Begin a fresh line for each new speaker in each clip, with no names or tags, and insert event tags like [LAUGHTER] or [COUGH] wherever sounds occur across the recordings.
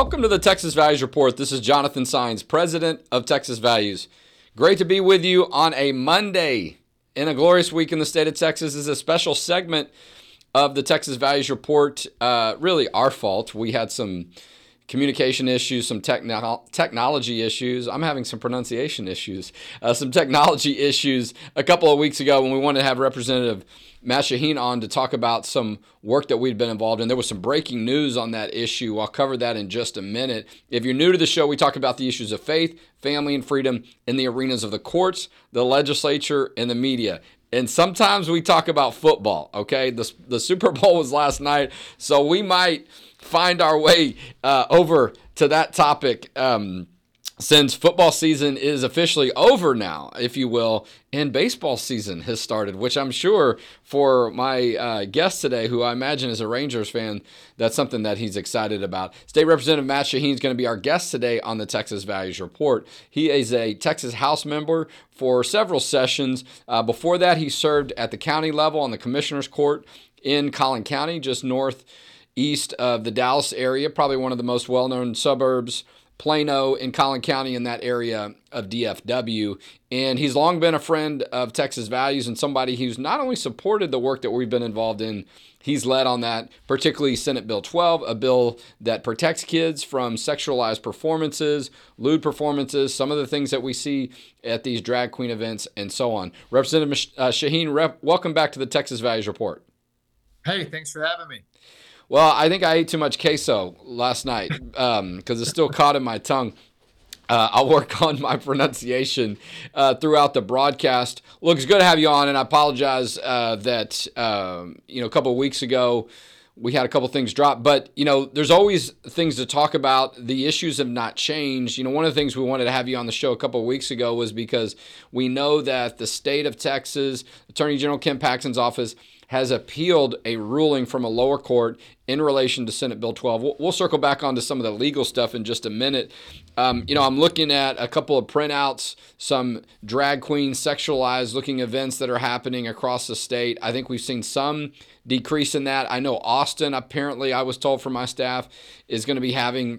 Welcome to the Texas Values Report. This is Jonathan Saenz, president of Texas Values. Great to be with you on a Monday in a glorious week in the state of Texas. This is a special segment of the Texas Values Report. Uh, really, our fault. We had some communication issues, some techno- technology issues. I'm having some pronunciation issues, uh, some technology issues a couple of weeks ago when we wanted to have Representative Matt Shaheen on to talk about some work that we'd been involved in. There was some breaking news on that issue. I'll cover that in just a minute. If you're new to the show, we talk about the issues of faith, family, and freedom in the arenas of the courts, the legislature, and the media. And sometimes we talk about football, okay? The, the Super Bowl was last night, so we might find our way uh, over to that topic. Um, since football season is officially over now, if you will, and baseball season has started, which I'm sure for my uh, guest today, who I imagine is a Rangers fan, that's something that he's excited about. State Representative Matt Shaheen is going to be our guest today on the Texas Values Report. He is a Texas House member for several sessions. Uh, before that, he served at the county level on the Commissioner's Court in Collin County, just northeast of the Dallas area, probably one of the most well known suburbs Plano in Collin County in that area of DFW. And he's long been a friend of Texas Values and somebody who's not only supported the work that we've been involved in, he's led on that, particularly Senate Bill 12, a bill that protects kids from sexualized performances, lewd performances, some of the things that we see at these drag queen events, and so on. Representative uh, Shaheen, welcome back to the Texas Values Report.
Hey, thanks for having me.
Well, I think I ate too much queso last night because um, it's still caught in my tongue. Uh, I'll work on my pronunciation uh, throughout the broadcast. Looks good to have you on, and I apologize uh, that um, you know a couple of weeks ago we had a couple things drop, but you know there's always things to talk about. The issues have not changed. You know, one of the things we wanted to have you on the show a couple of weeks ago was because we know that the state of Texas Attorney General Ken Paxton's office has appealed a ruling from a lower court in relation to Senate Bill 12. We'll, we'll circle back onto some of the legal stuff in just a minute. Um, you know, I'm looking at a couple of printouts, some drag queen sexualized looking events that are happening across the state. I think we've seen some decrease in that. I know Austin, apparently, I was told from my staff, is going to be having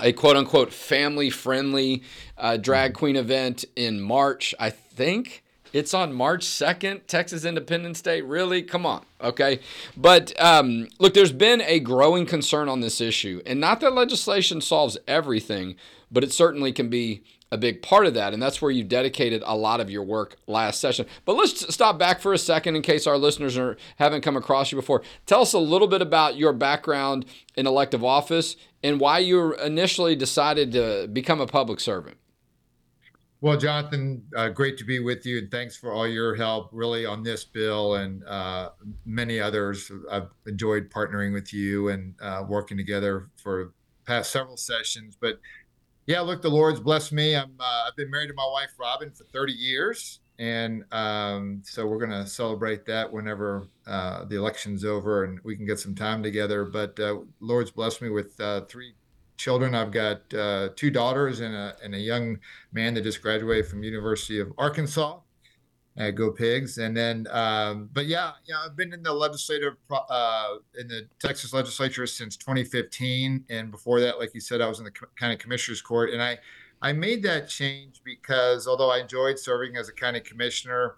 a quote unquote family friendly uh, drag queen event in March, I think. It's on March 2nd, Texas Independence Day. Really? Come on. Okay. But um, look, there's been a growing concern on this issue. And not that legislation solves everything, but it certainly can be a big part of that. And that's where you dedicated a lot of your work last session. But let's stop back for a second in case our listeners are, haven't come across you before. Tell us a little bit about your background in elective office and why you initially decided to become a public servant.
Well, Jonathan, uh, great to be with you, and thanks for all your help, really, on this bill and uh, many others. I've enjoyed partnering with you and uh, working together for past several sessions. But yeah, look, the Lord's blessed me. I'm uh, I've been married to my wife Robin for 30 years, and um, so we're going to celebrate that whenever uh, the election's over and we can get some time together. But uh, Lord's blessed me with three children. I've got uh, two daughters and a, and a young man that just graduated from University of Arkansas. Uh, go pigs! And then, um, but yeah, yeah, I've been in the legislative uh, in the Texas legislature since 2015, and before that, like you said, I was in the county commissioner's court, and I I made that change because although I enjoyed serving as a county commissioner,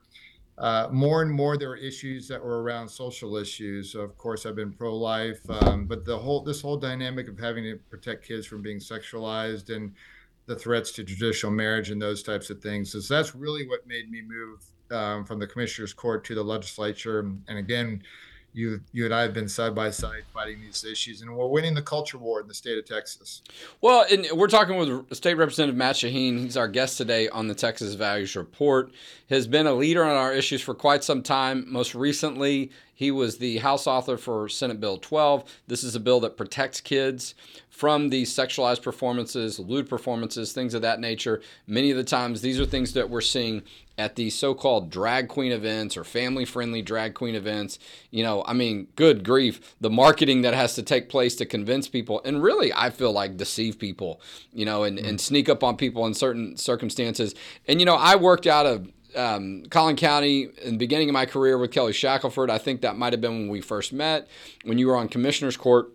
uh, more and more there were issues that were around social issues. Of course, I've been pro-life, um, but the whole this whole dynamic of having to protect kids from being sexualized and the threats to traditional marriage and those types of things. So that's really what made me move um, from the commissioner's court to the legislature. And again, you you and I have been side by side fighting these issues, and we're winning the culture war in the state of Texas.
Well, and we're talking with State Representative Matt Shaheen. He's our guest today on the Texas Values Report. Has been a leader on our issues for quite some time. Most recently, he was the House author for Senate Bill 12. This is a bill that protects kids from these sexualized performances, lewd performances, things of that nature. Many of the times, these are things that we're seeing at these so-called drag queen events or family-friendly drag queen events. You know, I mean, good grief, the marketing that has to take place to convince people and really I feel like deceive people, you know, and, mm-hmm. and sneak up on people in certain circumstances. And you know, I worked out of um, Collin County in the beginning of my career with Kelly Shackelford. I think that might have been when we first met, when you were on Commissioner's Court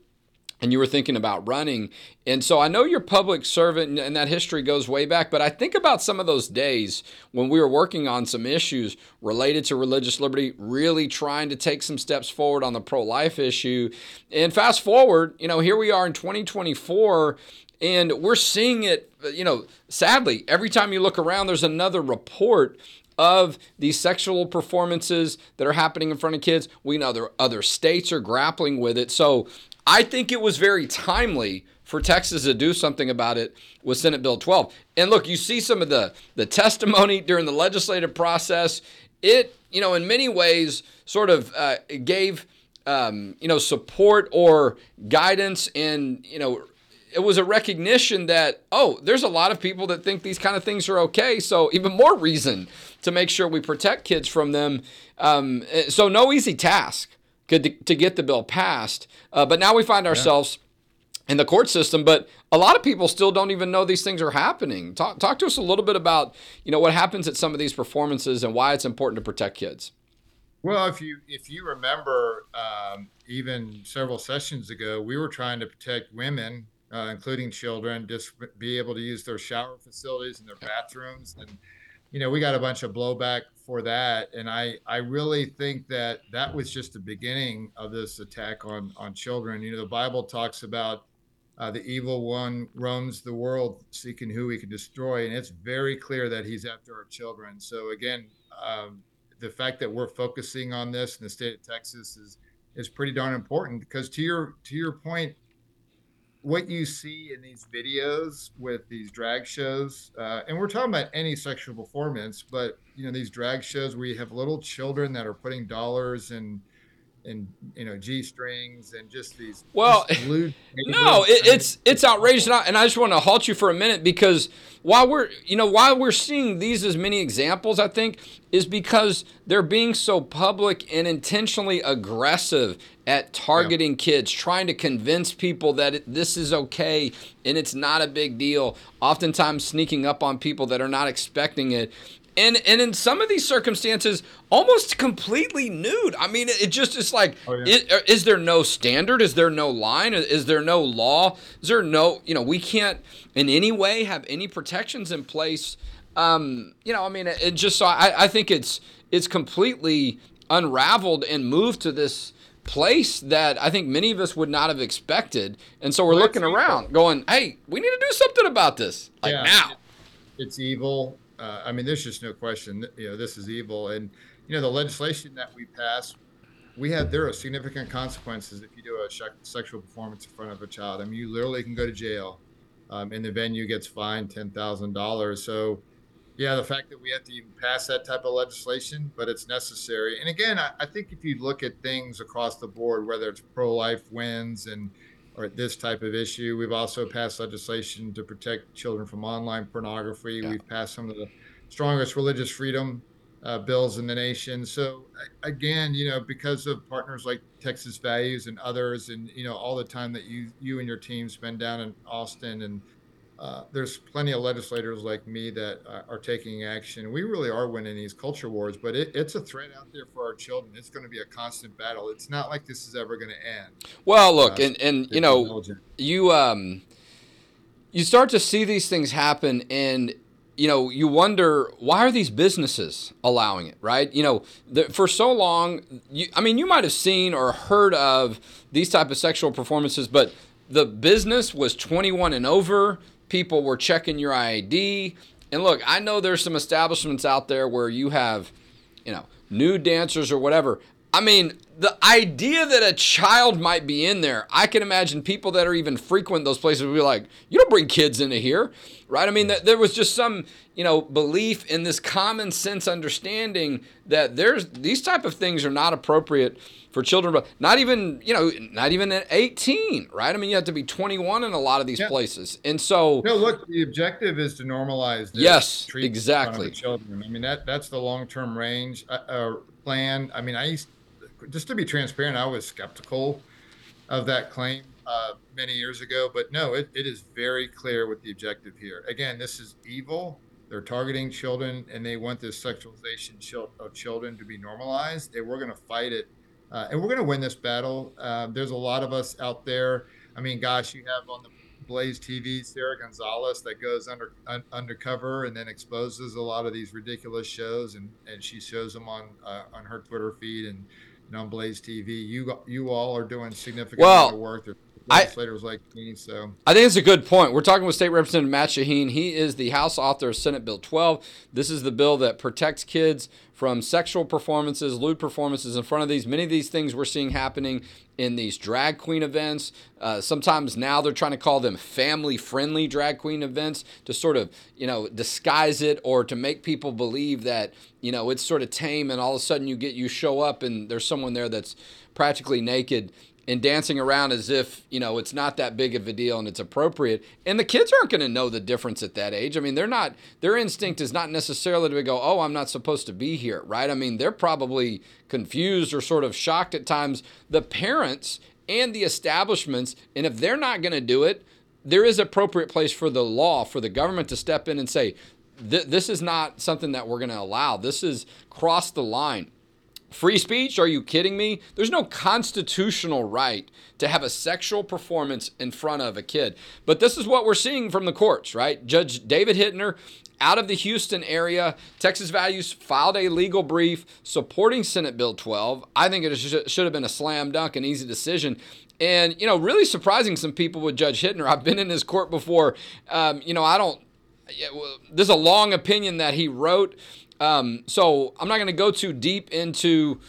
and you were thinking about running. And so I know you're public servant and that history goes way back, but I think about some of those days when we were working on some issues related to religious liberty, really trying to take some steps forward on the pro life issue. And fast forward, you know, here we are in 2024 and we're seeing it, you know, sadly, every time you look around, there's another report of these sexual performances that are happening in front of kids. We know there other states are grappling with it. So I think it was very timely for Texas to do something about it with Senate Bill 12. And look, you see some of the the testimony during the legislative process. It, you know, in many ways, sort of uh, gave um, you know support or guidance, and you know, it was a recognition that oh, there's a lot of people that think these kind of things are okay. So even more reason to make sure we protect kids from them. Um, so no easy task to, to get the bill passed. Uh, but now we find ourselves yeah. in the court system. But a lot of people still don't even know these things are happening. Talk, talk to us a little bit about you know what happens at some of these performances and why it's important to protect kids.
Well, if you if you remember, um, even several sessions ago, we were trying to protect women, uh, including children, just be able to use their shower facilities and their bathrooms and you know, we got a bunch of blowback for that, and I I really think that that was just the beginning of this attack on on children. You know, the Bible talks about uh, the evil one roams the world seeking who he can destroy, and it's very clear that he's after our children. So again, um, the fact that we're focusing on this in the state of Texas is is pretty darn important because to your to your point, what you see in these videos with these drag shows, uh, and we're talking about any sexual performance, but you know these drag shows where you have little children that are putting dollars and and you know g strings and just these
well just [LAUGHS] no it, it's it's outrageous and I, and I just want to halt you for a minute because while we're you know while we're seeing these as many examples i think is because they're being so public and intentionally aggressive at targeting yeah. kids trying to convince people that it, this is okay and it's not a big deal oftentimes sneaking up on people that are not expecting it and and in some of these circumstances almost completely nude i mean it just is like oh, yeah. is, uh, is, there no standard is there no line is there no law is there no you know we can't in any way have any protections in place um, you know i mean it, it just so I, I think it's it's completely unraveled and moved to this place that I think many of us would not have expected. And so we're well, looking around going, hey, we need to do something about this. Like yeah. now.
It's evil uh, I mean, there's just no question. You know, this is evil, and you know, the legislation that we pass, we have there are significant consequences if you do a sexual performance in front of a child. I mean, you literally can go to jail, um, and the venue gets fined ten thousand dollars. So, yeah, the fact that we have to even pass that type of legislation, but it's necessary. And again, I, I think if you look at things across the board, whether it's pro-life wins and or this type of issue. We've also passed legislation to protect children from online pornography. Yeah. We've passed some of the strongest religious freedom uh, bills in the nation. So again, you know, because of partners like Texas Values and others, and you know, all the time that you you and your team spend down in Austin and uh, there's plenty of legislators like me that uh, are taking action. We really are winning these culture wars, but it, it's a threat out there for our children. It's going to be a constant battle. It's not like this is ever going to end.
Well, look, uh, and and you know, you um, you start to see these things happen, and you know, you wonder why are these businesses allowing it, right? You know, the, for so long, you, I mean, you might have seen or heard of these type of sexual performances, but the business was 21 and over people were checking your ID. And look, I know there's some establishments out there where you have, you know, nude dancers or whatever. I mean, the idea that a child might be in there, I can imagine people that are even frequent those places would be like, you don't bring kids into here, right? I mean, that there was just some, you know, belief in this common sense understanding that there's these type of things are not appropriate for children, but not even you know, not even at 18, right? I mean, you have to be 21 in a lot of these yeah. places, and so
no. Look, the objective is to normalize.
Yes, exactly.
Children. I mean, that that's the long term range uh, uh, plan. I mean, I used just to be transparent. I was skeptical of that claim uh, many years ago, but no, it, it is very clear what the objective here. Again, this is evil. They're targeting children, and they want this sexualization of children to be normalized. And we're going to fight it uh, and we're going to win this battle. Uh, there's a lot of us out there. I mean, gosh, you have on the Blaze TV Sara Gonzales that goes under un, undercover and then exposes a lot of these ridiculous shows, and, and she shows them on uh, on her Twitter feed and, and on Blaze TV. You you all are doing significant well, work. There's I, like me. So
I think it's a good point. We're talking with State Representative Matt Shaheen. He is the House author of Senate Bill 12. This is the bill that protects kids from sexual performances, lewd performances in front of these. Many of these things we're seeing happening in these drag queen events. Uh, sometimes now they're trying to call them family friendly drag queen events to sort of, you know, disguise it or to make people believe that, you know, it's sort of tame and all of a sudden you get, you show up and there's someone there that's practically naked and dancing around as if you know it's not that big of a deal and it's appropriate. And the kids aren't going to know the difference at that age. I mean they're not their instinct is not necessarily to go oh i'm not supposed to be here right? I mean they're probably confused or sort of shocked at times. The parents and the establishments and if they're not going to do it there is appropriate place for the law for the government to step in and say this is not something that we're going to allow. This is cross the line Free speech? Are you kidding me? There's no constitutional right to have a sexual performance in front of a kid. But this is what we're seeing from the courts, right? Judge David Hittner out of the Houston area, Texas Values filed a legal brief supporting Senate Bill 12. I think it should have been a slam dunk, an easy decision. And, you know, really surprising some people with Judge Hittner. I've been in his court before. Um, you know, I don't, there's a long opinion that he wrote um, so I'm not going to go too deep into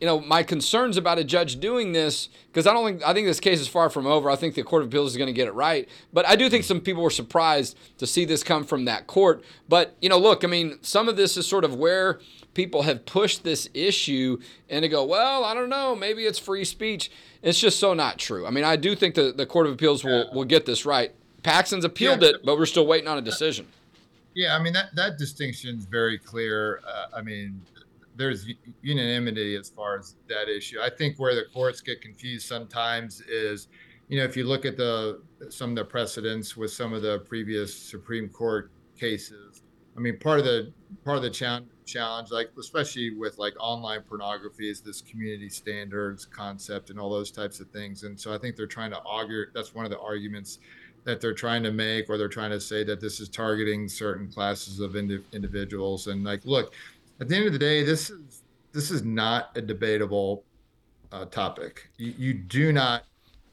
you know my concerns about a judge doing this because I don't think I think this case is far from over. I think the Court of Appeals is going to get it right, but I do think some people were surprised to see this come from that court. But you know, look, I mean, some of this is sort of where people have pushed this issue and to go, well, I don't know, maybe it's free speech. It's just so not true. I mean, I do think the, the Court of Appeals will, will get this right. Paxton's appealed yeah. it, but we're still waiting on a decision.
Yeah, I mean that that distinction is very clear. Uh, I mean, there's unanimity as far as that issue. I think where the courts get confused sometimes is, you know, if you look at the some of the precedents with some of the previous Supreme Court cases. I mean, part of the part of the challenge, challenge, like especially with like online pornography, is this community standards concept and all those types of things. And so I think they're trying to argue. That's one of the arguments that they're trying to make, or they're trying to say that this is targeting certain classes of indi- individuals. And like, look, at the end of the day, this is this is not a debatable uh, topic. You, you do not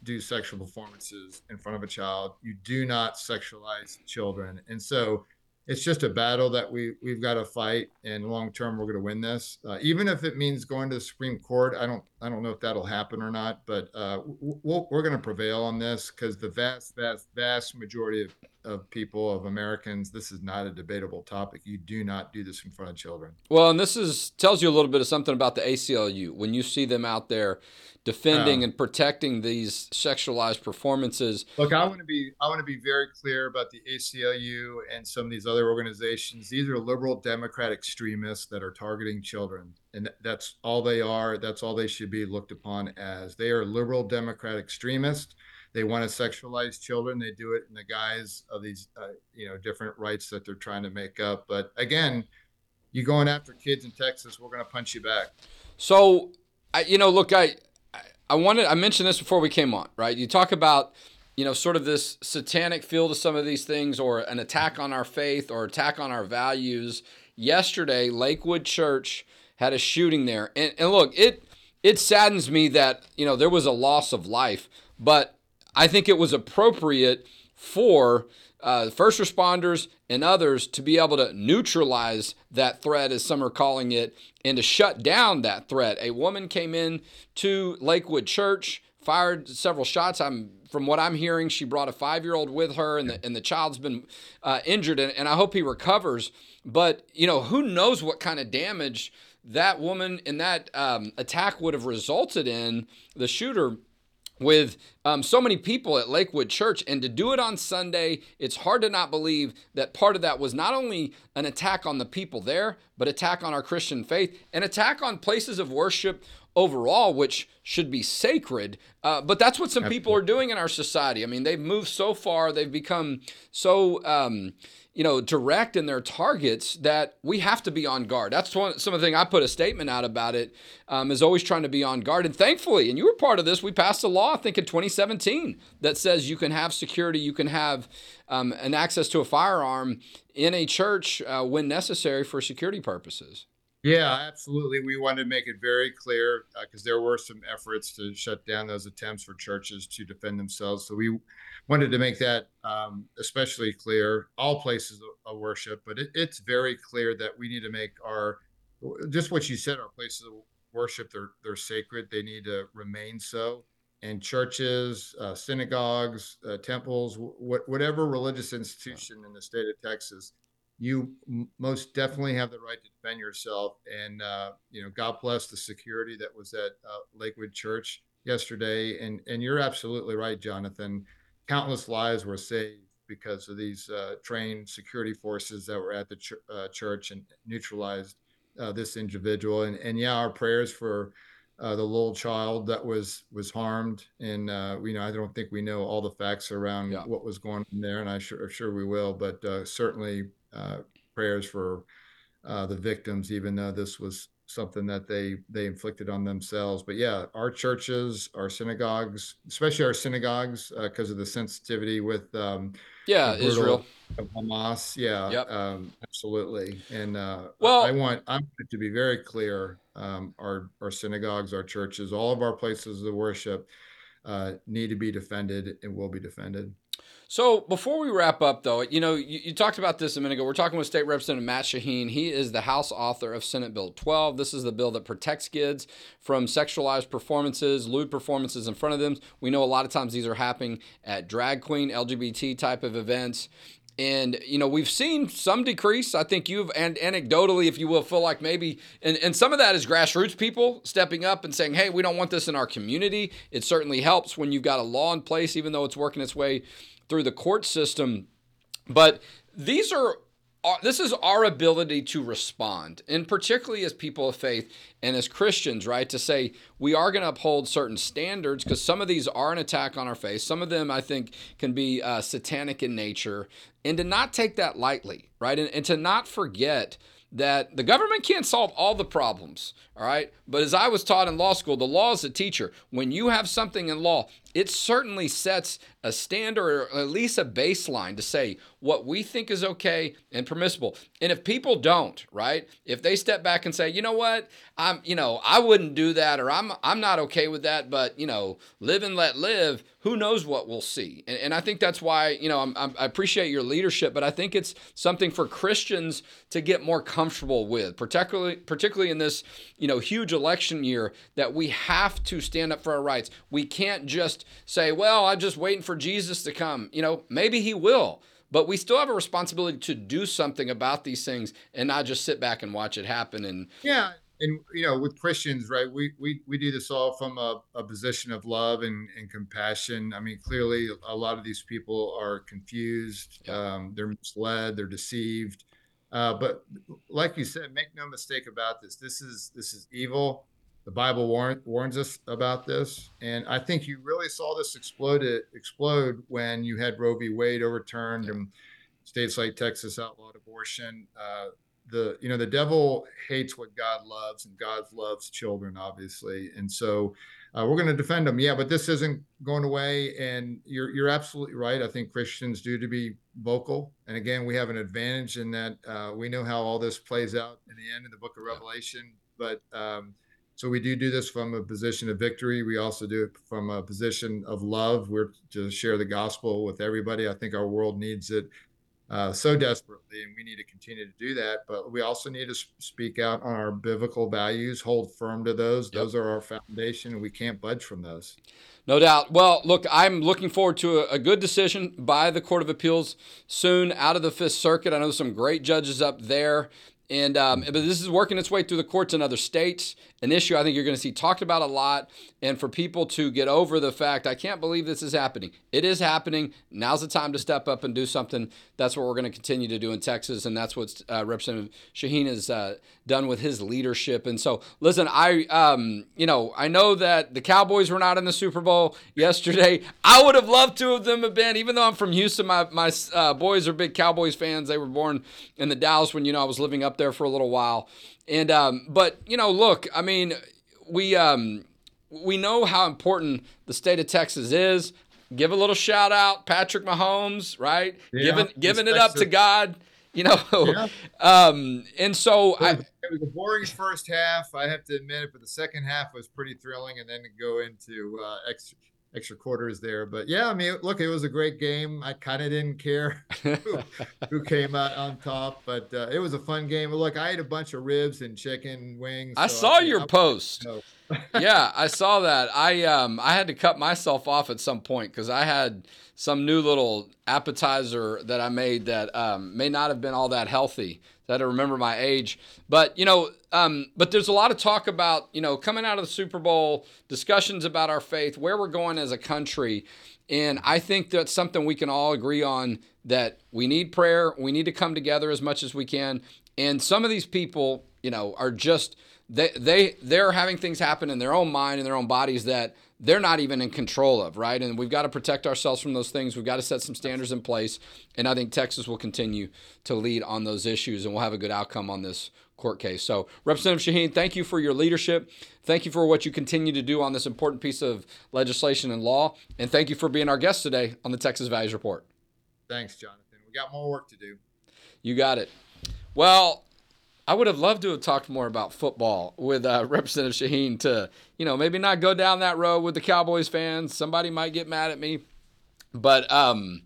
do sexual performances in front of a child. You do not sexualize children, and so it's just a battle that we we've got to fight and long term we're going to win this. Uh, even if it means going to the supreme court i don't i don't know if that'll happen or not but uh, we we are going to prevail on this because the vast vast vast majority of, of people of americans this is not a debatable topic you do not do this in front of children
well and this is tells you a little bit of something about the aclu when you see them out there defending um, and protecting these sexualized performances.
Look, I want to be I want to be very clear about the ACLU and some of these other organizations. These are liberal Democrat extremists that are targeting children, and that's all they are. That's all they should be looked upon as. They are liberal Democrat extremists. They want to sexualize children. They do it in the guise of these, uh, you know, different rights that they're trying to make up. But again, you going after kids in Texas, we're going to punch you back.
So, I, you know, look, I I wanted I mentioned this before we came on, right? You talk about you know sort of this satanic feel to some of these things or an attack on our faith or attack on our values. Yesterday, Lakewood Church had a shooting there. And, and look, it it saddens me that, you know, there was a loss of life, but I think it was appropriate for uh, first responders and others to be able to neutralize that threat, as some are calling it, and to shut down that threat. A woman came in to Lakewood Church, fired several shots. I'm from what I'm hearing, she brought a five year old with her, and the and the child's been uh, injured, and, and I hope he recovers. But you know, who knows what kind of damage that woman in that um, attack would have resulted in? The shooter with um, so many people at Lakewood Church, and to do it on Sunday, it's hard to not believe that part of that was not only an attack on the people there, but attack on our Christian faith, an attack on places of worship overall, which should be sacred. Uh, but that's what some Absolutely. people are doing in our society. I mean, they've moved so far, they've become so. Um, you know, direct in their targets that we have to be on guard. That's one some of the thing I put a statement out about it. Um, is always trying to be on guard. And thankfully, and you were part of this, we passed a law I think in 2017 that says you can have security, you can have um, an access to a firearm in a church uh, when necessary for security purposes.
Yeah, absolutely. We wanted to make it very clear because uh, there were some efforts to shut down those attempts for churches to defend themselves. So we wanted to make that um, especially clear. All places of, worship, but it, it's very clear that we need to make our just what you said. Our places of worship they're they're sacred. They need to remain so. And churches, uh, synagogues, uh, temples, wh- whatever religious institution in the state of Texas you m- most definitely have the right to defend yourself. And uh, you know, God bless the security that was at uh, Lakewood Church yesterday. And and you're absolutely right, Jonathan. Countless lives were saved because of these uh, trained security forces that were at the ch- uh, church and neutralized uh, this individual. And and yeah, our prayers for. Uh, the little child that was was harmed, and you know I don't think we know all the facts around yeah. what was going on there, and I sure sure we will, but certainly uh, prayers for uh, the victims, even though this was something that they they inflicted on themselves. But yeah, our churches, our synagogues, especially our synagogues, because uh, of the sensitivity with um,
yeah Israel
Hamas. Yeah,
yep.
um, absolutely. And uh, well, I want I want it to be very clear. Um, our our synagogues, our churches, all of our places of worship uh, need to be defended and will be defended.
So before we wrap up, though, you know, you, you, talked about this a minute ago. We're talking with State Representative Matt Shaheen. He is the House author of Senate Bill 12. This is the bill that protects kids from sexualized performances, lewd performances in front of them. We know a lot of times these are happening at drag queen, LGBT type of events. And, you know, we've seen some decrease. I think you've, and anecdotally, if you will, feel like maybe, and, and some of that is grassroots people stepping up and saying, hey, we don't want this in our community. It certainly helps when you've got a law in place, even though it's working its way through the court system. But these are uh, this is our ability to respond, and particularly as people of faith and as Christians, right? To say we are going to uphold certain standards because some of these are an attack on our faith. Some of them, I think, can be uh, satanic in nature, and to not take that lightly, right? And, and to not forget that the government can't solve all the problems, all right? But as I was taught in law school, the law is a teacher. When you have something in law, it certainly sets a standard or at least a baseline to say what we think is okay and permissible. And if people don't, right? If they step back and say, "You know what? I'm, you know, I wouldn't do that or I'm I'm not okay with that, but, you know, live and let live," who knows what we'll see. And, and I think that's why, you know, I'm, I'm, i appreciate your leadership, but I think it's something for Christians to get more comfortable with, particularly particularly in this, you know, huge election year that we have to stand up for our rights. We can't just say, "Well, I'm just waiting for Jesus to come." You know, maybe he will. But we still have a responsibility to do something about these things and not just sit back and watch it happen. And
yeah, and you know with christians right we we, we do this all from a, a position of love and, and compassion i mean clearly a lot of these people are confused yeah. um, they're misled they're deceived uh, but like you said make no mistake about this this is this is evil the bible warn, warns us about this. And i think you really saw this explode explode when you had roe v. Wade overturned and states like texas outlawed abortion. Uh, the you know the devil hates what God loves, and God loves children, obviously, and so uh, we're going to defend them. Yeah, but this isn't going away, and you're you're absolutely right. I think Christians do to be vocal, and again, we have an advantage in that uh, we know how all this plays out in the end in the Book of Revelation. But um, so we do do this from a position of victory. We also do it from a position of love. We're to share the gospel with everybody. I think our world needs it uh, so desperately, and we need to continue to do that. But we also need to speak out on our biblical values, hold firm to those. Yep. Those are our foundation, and we can't budge from those.
No doubt. Well, look, I'm looking forward to a, a, good decision by the Court of Appeals soon out of the Fifth Circuit. I know there's some great judges up there. And um, but this is working its way through the courts in other states. An issue I think you're going to see talked about a lot. And for people to get over the fact, I can't believe this is happening. It is happening. Now's the time to step up and do something. That's what we're going to continue to do in Texas, and that's what uh, Representative Shaheen has uh, done with his leadership. And so, listen, I um, you know I know that the Cowboys were not in the Super Bowl yesterday. [LAUGHS] I would have loved to have them have been, even though I'm from Houston. My my uh, boys are big Cowboys fans. They were born in the Dallas when you know I was living up there for a little while. And um, but you know, look, I mean, we um, we know how important the state of Texas is. Give a little shout out, Patrick Mahomes, right? Yeah, giving giving it up to God, you know. Yeah. [LAUGHS] Um, and so
I, it was a boring first half. I have to admit it, but the second half was pretty thrilling, and then to go into uh, extra extra quarters there. But yeah, I mean, look, it was a great game. I kind of didn't care who, [LAUGHS] who, came out on top, but uh, it was a fun game. Look, I ate a bunch of ribs and chicken wings.
I saw I, your I, post. yeah, [LAUGHS] I saw that. I um I had to cut myself off at some point because I had some new little appetizer that I made that um, may not have been all that healthy. I had to remember my age. But, you know, um, but there's a lot of talk about, you know, coming out of the Super Bowl, discussions about our faith, where we're going as a country. And I think that's something we can all agree on that we need prayer. We need to come together as much as we can. And some of these people, you know, are just they they they're having things happen in their own mind and their own bodies that they're not even in control of, right? And we've got to protect ourselves from those things. We've got to set some standards in place. And I think Texas will continue to lead on those issues and we'll have a good outcome on this court case. So, Representative Shaheen, thank you for your leadership. Thank you for what you continue to do on this important piece of legislation and law. And thank you for being our guest today on the Texas Values Report.
Thanks, Jonathan. We got more work to do.
You got it. Well, I would have loved to have talked more about football with uh, [LAUGHS] Representative Shaheen to, you know, maybe not go down that road with the Cowboys fans. Somebody might get mad at me. But, um,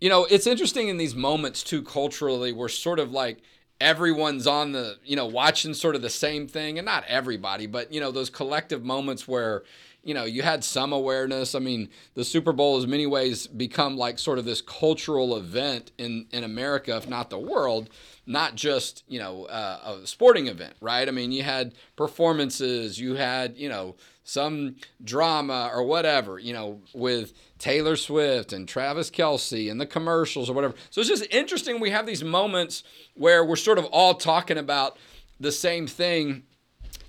you know, it's interesting in these moments, too, culturally, we're sort of like everyone's on the, you know, watching sort of the same thing. And not everybody, but, you know, those collective moments where, you know, you had some awareness. I mean, the Super Bowl has many ways become like sort of this cultural event in, in America, if not the world not just you know uh, a sporting event, right? I mean, you had performances, you had you know some drama or whatever, you know, with Taylor Swift and Travis Kelce and the commercials or whatever. So it's just interesting. We have these moments where we're sort of all talking about the same thing,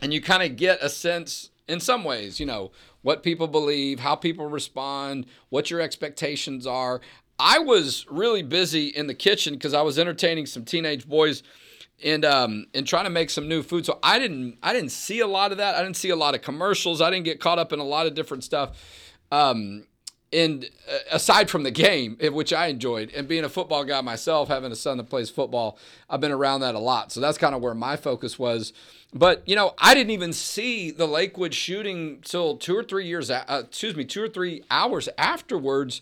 and you kind of get a sense, in some ways, you know, what people believe, how people respond, what your expectations are. I was really busy in the kitchen because I was entertaining some teenage boys and um, and trying to make some new food. So I didn't I didn't see a lot of that. I didn't see a lot of commercials. I didn't get caught up in a lot of different stuff. Um, and uh, aside from the game, which I enjoyed, and being a football guy myself, having a son that plays football, I've been around that a lot. So that's kind of where my focus was. But you know, I didn't even see the Lakewood shooting till two or three years, uh, excuse me, two or three hours afterwards.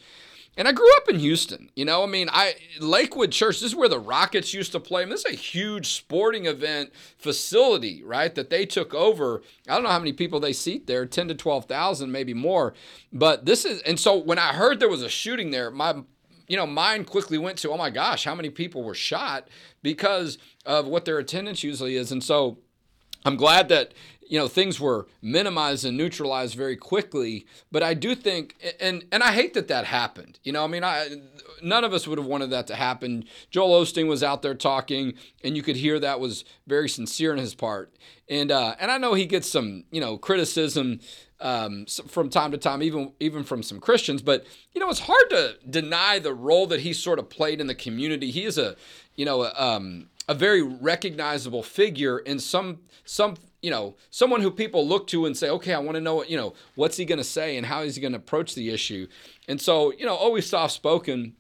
And I grew up in Houston. You know, I mean, I Lakewood Church, this is where the Rockets used to play. I mean, this is a huge sporting event facility, right? That they took over. I don't know how many people they seat there, 10 to 12,000, maybe more. But this is and so when I heard there was a shooting there, my you know, mind quickly went to, oh my gosh, how many people were shot because of what their attendance usually is. And so I'm glad that you know things were minimized and neutralized very quickly but i do think and and i hate that that happened you know i mean i none of us would have wanted that to happen joel osteen was out there talking and you could hear that was very sincere in his part and uh and i know he gets some you know criticism um, from time to time, even even from some Christians. But you know, it's hard to deny the role that he sort of played in the community. He is a, you know, um, a very recognizable figure in some some you know someone who people look to and say okay i want to know what you know what's he going to say and how is he going to approach the issue? And so you know always soft spoken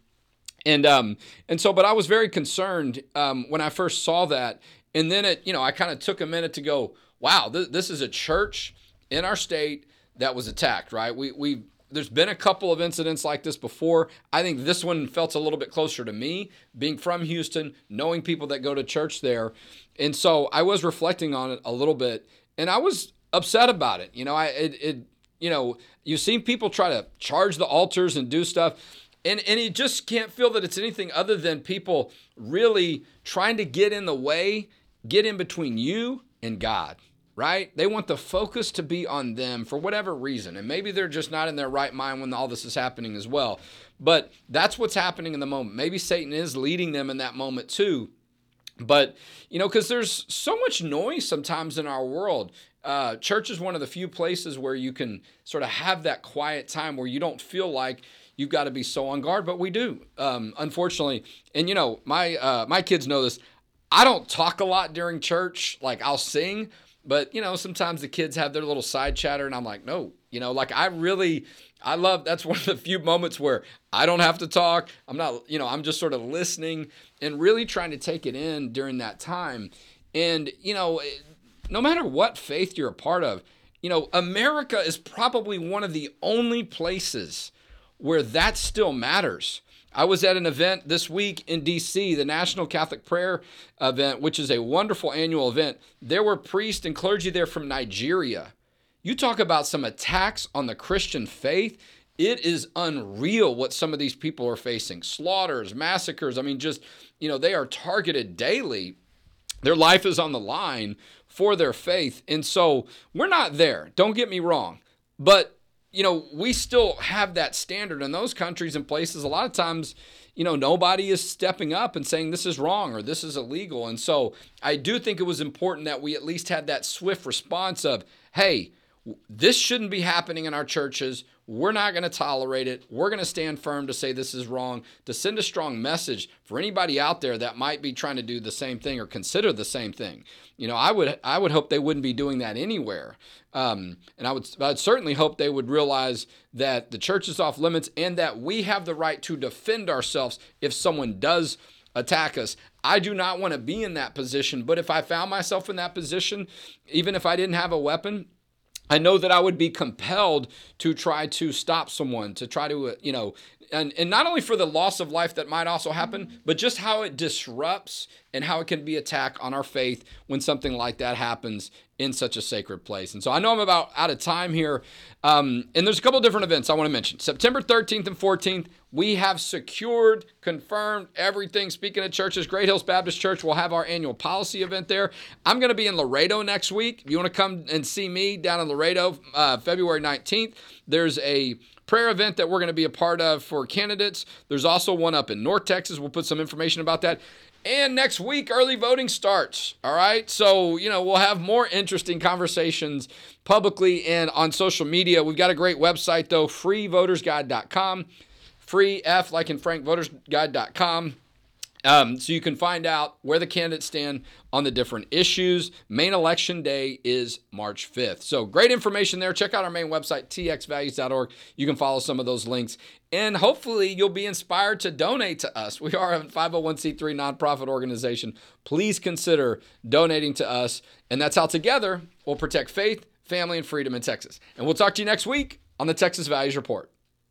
and um and so but i was very concerned um when i first saw that. And then it you know i kind of took a minute to go wow th- this is a church in our state that was attacked right? We we there's been a couple of incidents like this before. I think this one felt a little bit closer to me, being from Houston, knowing people that go to church there. And so I was reflecting on it a little bit and I was upset about it. You know, I it, it you know, you've seen people try to charge the altars and do stuff. and and you just can't feel that it's anything other than people really trying to get in the way, get in between you and God right? They want the focus to be on them for whatever reason. And maybe they're just not in their right mind when all this is happening as well. But that's what's happening in the moment. Maybe Satan is leading them in that moment too. But, you know, because there's so much noise sometimes in our world. Uh, church is one of the few places where you can sort of have that quiet time where you don't feel like you've got to be so on guard, but we do, um, unfortunately. And, you know, my, uh, my kids know this. I don't talk a lot during church. Like I'll sing, but you know, sometimes the kids have their little side chatter, and I'm like, no, you know, like I really, I love. That's [LAUGHS] one of the few moments where I don't have to talk. I'm not, you know, I'm just sort of listening and really trying to take it in during that time. And you know, eh, no matter what faith you're a part of, you know, America is probably one of the only places where that still matters. I was at an event this week in DC, the National Catholic Prayer event, which is a wonderful annual event. There were priests and clergy there from Nigeria. You talk about some attacks on the Christian faith. It is unreal what some of these people are facing slaughters, massacres. I mean, just, you know, they are targeted daily. Their life is on the line for their faith. And so we're not there. Don't get me wrong. But you know, we still have that standard in those countries and places. A lot of times, you know, nobody is stepping up and saying this is wrong or this is illegal. And so I do think it was important that we at least had that swift response of, hey, this shouldn't be happening in our churches. We're not going to tolerate it. We're going to stand firm to say this is wrong, to send a strong message for anybody out there that might be trying to do the same thing or consider the same thing. You know, I would I would hope they wouldn't be doing that anywhere. Um, and I would I'd certainly hope they would realize that the church is off limits and that we have the right to defend ourselves if someone does attack us. I do not want to be in that position, but if I found myself in that position, even if I didn't have a weapon, I know that I would be compelled to try to stop someone, to try to, uh, you know, and, and not only for the loss of life that might also happen, but just how it disrupts and how it can be attack on our faith when something like that happens in such a sacred place. And so I know I'm about out of time here. Um, and there's a couple different events I want to mention. September 13th and 14th, we have secured, confirmed everything. Speaking of churches, Great Hills Baptist Church will have our annual policy event there. I'm going to be in Laredo next week. If you want to come and see me down in Laredo, uh, February 19th, there's a prayer event that we're going to be a part of for candidates. There's also one up in North Texas. We'll put some information about that. And next week, early voting starts. All right. So, you know, we'll have more interesting conversations publicly and on social media. We've got a great website, though, freevotersguide.com. Free F, like in frankvotersguide.com. Um, so you can find out where the candidates stand on the different issues. Main election day is March 5th. So great information there. Check out our main website, txvalues.org. You can follow some of those links. And hopefully you'll be inspired to donate to us. [LAUGHS] We are a 501c3 nonprofit organization. Please consider donating to us. And that's how together we'll protect faith, family, and freedom in Texas. And we'll talk to you next week on the Texas Values Report.